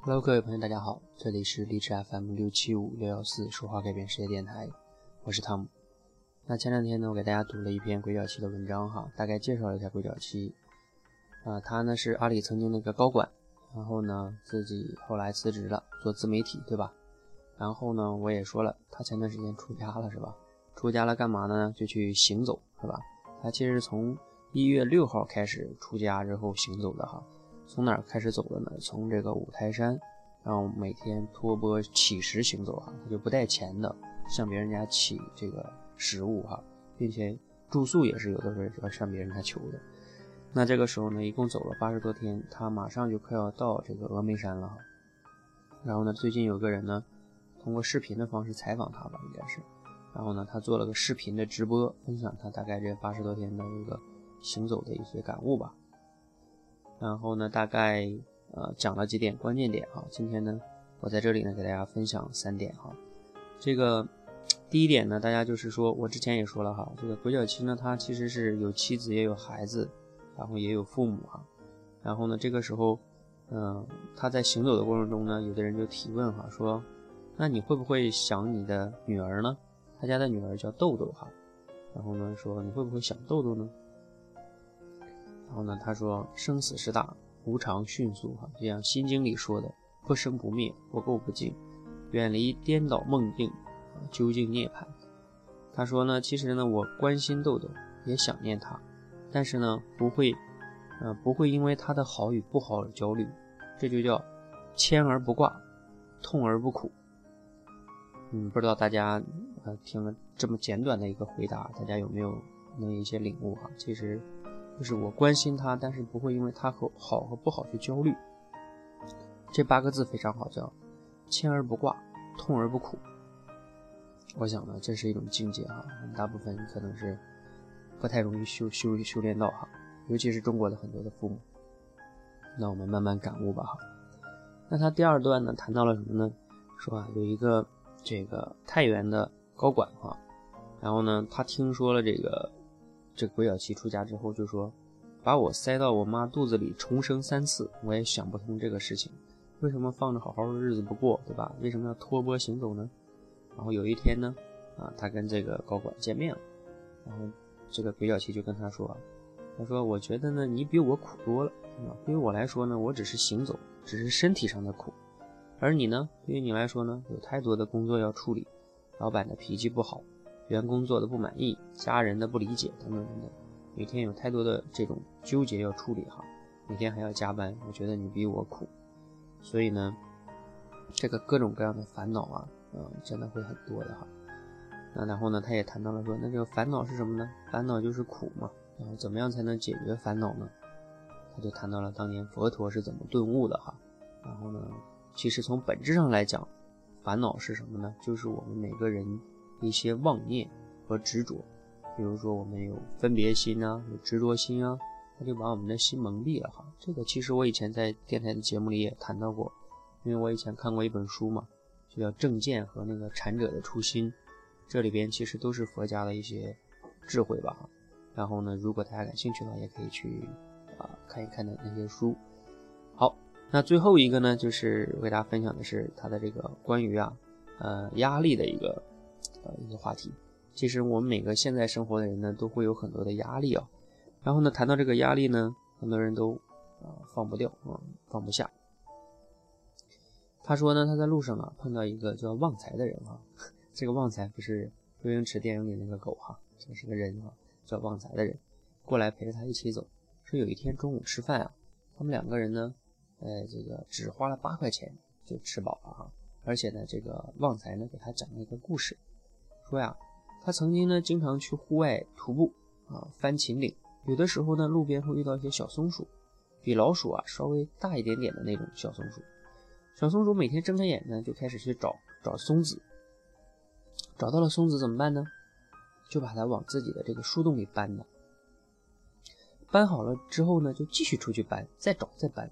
Hello，各位朋友，大家好，这里是荔枝 FM 六七五六幺四说话改变世界电台，我是汤姆。那前两天呢，我给大家读了一篇鬼脚七的文章哈，大概介绍了一下鬼脚七。啊，他呢是阿里曾经的一个高管，然后呢自己后来辞职了，做自媒体，对吧？然后呢，我也说了，他前段时间出家了，是吧？出家了干嘛呢？就去行走，是吧？他其实从一月六号开始出家之后行走的哈。从哪儿开始走的呢？从这个五台山，然后每天托钵乞食行走哈，他就不带钱的，向别人家乞这个食物哈，并且住宿也是有的时候要向别人家求的。那这个时候呢，一共走了八十多天，他马上就快要到这个峨眉山了哈。然后呢，最近有个人呢，通过视频的方式采访他吧，应该是，然后呢，他做了个视频的直播，分享他大概这八十多天的一个行走的一些感悟吧。然后呢，大概呃讲了几点关键点哈。今天呢，我在这里呢给大家分享三点哈。这个第一点呢，大家就是说我之前也说了哈，这个鬼脚七呢，他其实是有妻子也有孩子，然后也有父母哈。然后呢，这个时候，嗯，他在行走的过程中呢，有的人就提问哈，说，那你会不会想你的女儿呢？他家的女儿叫豆豆哈。然后呢，说你会不会想豆豆呢？然后呢，他说：“生死事大，无常迅速，哈，就像《心经》里说的，不生不灭，不垢不净，远离颠倒梦境，究竟涅槃。”他说呢，其实呢，我关心豆豆，也想念他，但是呢，不会，呃，不会因为他的好与不好而焦虑，这就叫牵而不挂，痛而不苦。嗯，不知道大家呃听了这么简短的一个回答，大家有没有能一些领悟哈？其实。就是我关心他，但是不会因为他和好和不好去焦虑。这八个字非常好，叫牵而不挂，痛而不苦。我想呢，这是一种境界哈，大部分可能是不太容易修修修炼到哈，尤其是中国的很多的父母。那我们慢慢感悟吧哈。那他第二段呢，谈到了什么呢？说啊，有一个这个太原的高管哈，然后呢，他听说了这个。这鬼脚七出家之后就说，把我塞到我妈肚子里重生三次，我也想不通这个事情，为什么放着好好的日子不过，对吧？为什么要托钵行走呢？然后有一天呢，啊，他跟这个高管见面了，然后这个鬼脚七就跟他说，他说我觉得呢，你比我苦多了，对于我来说呢，我只是行走，只是身体上的苦，而你呢，对于你来说呢，有太多的工作要处理，老板的脾气不好。员工做的不满意，家人的不理解，等等等等，每天有太多的这种纠结要处理哈，每天还要加班，我觉得你比我苦，所以呢，这个各种各样的烦恼啊，嗯，真的会很多的哈。那然后呢，他也谈到了说，那这个烦恼是什么呢？烦恼就是苦嘛。然后怎么样才能解决烦恼呢？他就谈到了当年佛陀是怎么顿悟的哈。然后呢，其实从本质上来讲，烦恼是什么呢？就是我们每个人。一些妄念和执着，比如说我们有分别心啊，有执着心啊，他就把我们的心蒙蔽了哈。这个其实我以前在电台的节目里也谈到过，因为我以前看过一本书嘛，就叫《正见》和那个《禅者的初心》，这里边其实都是佛家的一些智慧吧。然后呢，如果大家感兴趣的话，也可以去啊看一看的那些书。好，那最后一个呢，就是为大家分享的是他的这个关于啊呃压力的一个。一个话题，其实我们每个现在生活的人呢，都会有很多的压力啊。然后呢，谈到这个压力呢，很多人都啊放不掉啊，放不下。他说呢，他在路上啊碰到一个叫旺财的人啊，这个旺财不是周星驰电影里那个狗哈，这是个人啊，叫旺财的人过来陪着他一起走。说有一天中午吃饭啊，他们两个人呢，呃，这个只花了八块钱就吃饱了啊，而且呢，这个旺财呢给他讲了一个故事。说呀，他曾经呢经常去户外徒步啊，翻秦岭，有的时候呢路边会遇到一些小松鼠，比老鼠啊稍微大一点点的那种小松鼠。小松鼠每天睁开眼呢就开始去找找松子，找到了松子怎么办呢？就把它往自己的这个树洞里搬呢。搬好了之后呢，就继续出去搬，再找再搬，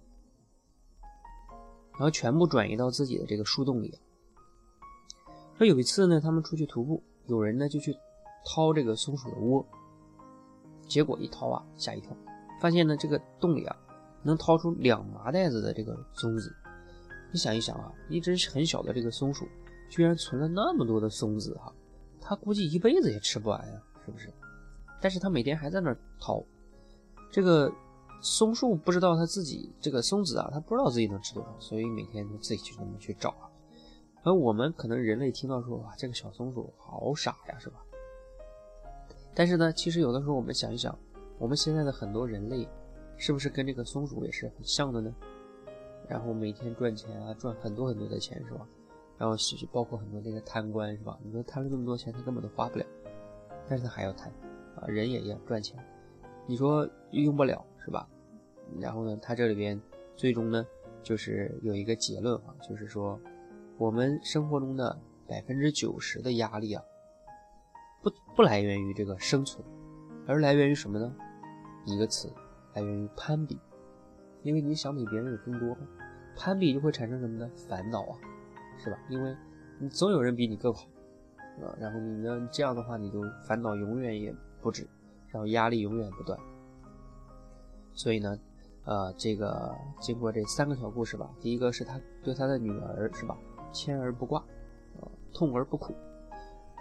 然后全部转移到自己的这个树洞里。说有一次呢，他们出去徒步，有人呢就去掏这个松鼠的窝，结果一掏啊，吓一跳，发现呢这个洞里啊能掏出两麻袋子的这个松子。你想一想啊，一只很小的这个松鼠，居然存了那么多的松子哈，它估计一辈子也吃不完呀，是不是？但是它每天还在那儿掏。这个松树不知道它自己这个松子啊，它不知道自己能吃多少，所以每天都自己去那么去找。而我们可能人类听到说哇，这个小松鼠好傻呀，是吧？但是呢，其实有的时候我们想一想，我们现在的很多人类，是不是跟这个松鼠也是很像的呢？然后每天赚钱啊，赚很多很多的钱，是吧？然后包括很多那个贪官，是吧？你说贪了这么多钱，他根本都花不了，但是他还要贪啊，人也要赚钱，你说用不了，是吧？然后呢，他这里边最终呢，就是有一个结论啊，就是说，我们生活中的百分之九十的压力啊。不不来源于这个生存，而来源于什么呢？一个词，来源于攀比。因为你想比别人有更多，攀比就会产生什么呢？烦恼啊，是吧？因为你总有人比你更好，啊，然后你呢这样的话，你就烦恼永远也不止，然后压力永远不断。所以呢，呃，这个经过这三个小故事吧，第一个是他对他的女儿是吧，牵而不挂，啊，痛而不苦。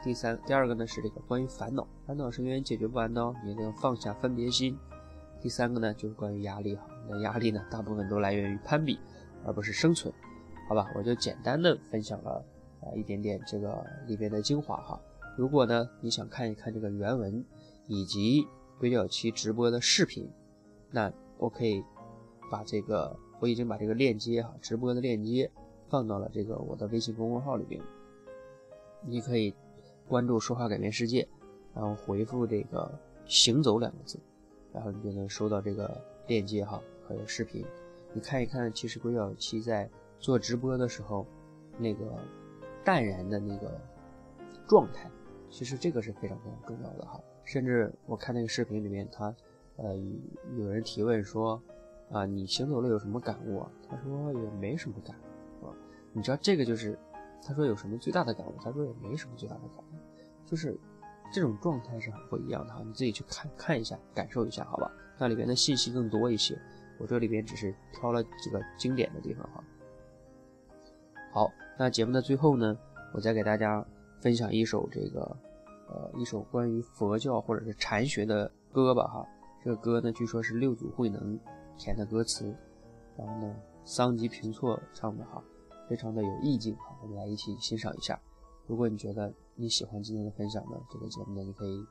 第三，第二个呢是这个关于烦恼，烦恼是永远解决不完的哦，你一定要放下分别心。第三个呢就是关于压力哈，那压力呢大部分都来源于攀比，而不是生存，好吧？我就简单的分享了啊一点点这个里边的精华哈。如果呢你想看一看这个原文以及鬼脚七直播的视频，那我可以把这个我已经把这个链接哈直播的链接放到了这个我的微信公众号里边，你可以。关注“说话改变世界”，然后回复这个“行走”两个字，然后你就能收到这个链接哈，还有视频。你看一看，其实鬼脚七在做直播的时候，那个淡然的那个状态，其实这个是非常非常重要的哈。甚至我看那个视频里面，他呃有人提问说啊，你行走了有什么感悟啊？他说也没什么感悟。你知道这个就是。他说有什么最大的感悟？他说也没什么最大的感悟，就是这种状态是很不一样的哈。你自己去看看一下，感受一下，好吧？那里边的信息更多一些，我这里边只是挑了几个经典的地方哈。好，那节目的最后呢，我再给大家分享一首这个呃一首关于佛教或者是禅学的歌吧哈。这个歌呢，据说是六祖慧能填的歌词，然后呢，桑吉平措唱的哈。非常的有意境哈，我们来一起欣赏一下。如果你觉得你喜欢今天的分享呢，这个节目呢，你可以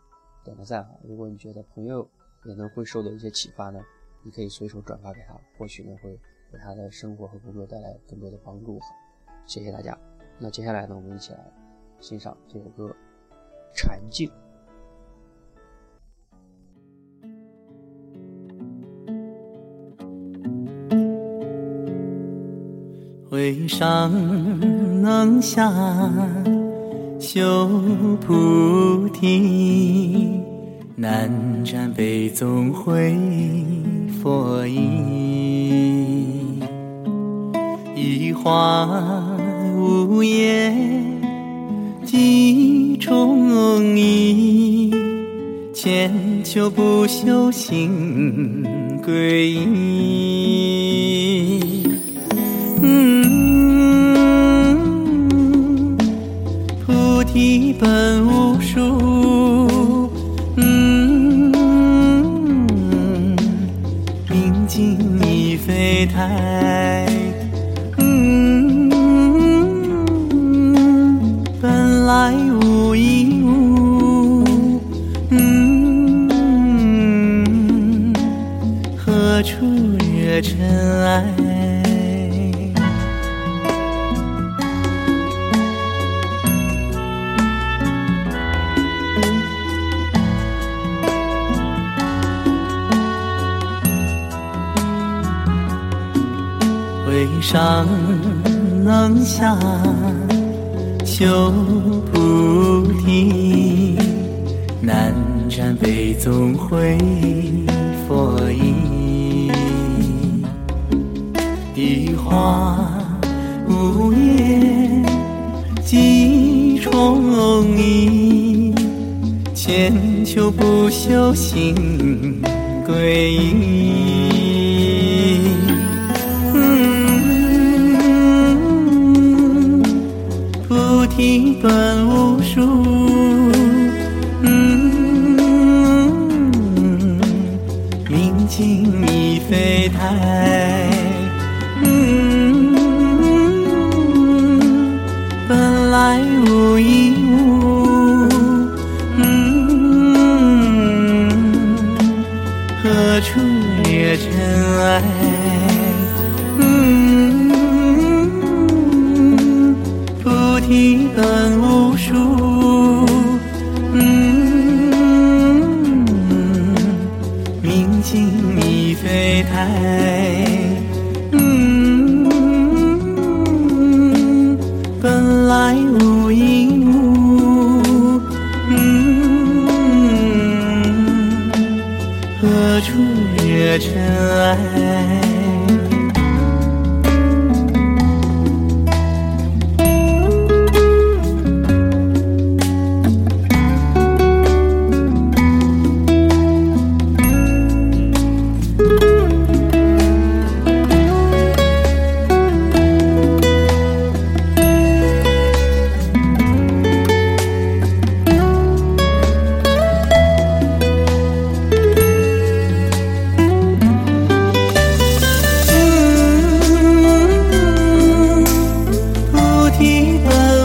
点个赞哈。如果你觉得朋友也能会受到一些启发呢，你可以随手转发给他，或许呢会给他的生活和工作带来更多的帮助哈。谢谢大家。那接下来呢，我们一起来欣赏这首歌《禅境》。水上能下修菩提，南瞻北宗会佛意。一花无叶几重意，千秋不朽心归依。嗯，菩提本无树。嗯，明镜亦非台，嗯本来无一物，嗯何处惹尘埃？上能下修菩提，南瞻北宗会佛意。一花无言几重意，千秋不朽心归依。提顿无数。嗯，明镜亦非台。嗯，本来无一物。嗯，何处惹尘埃？尘埃？一半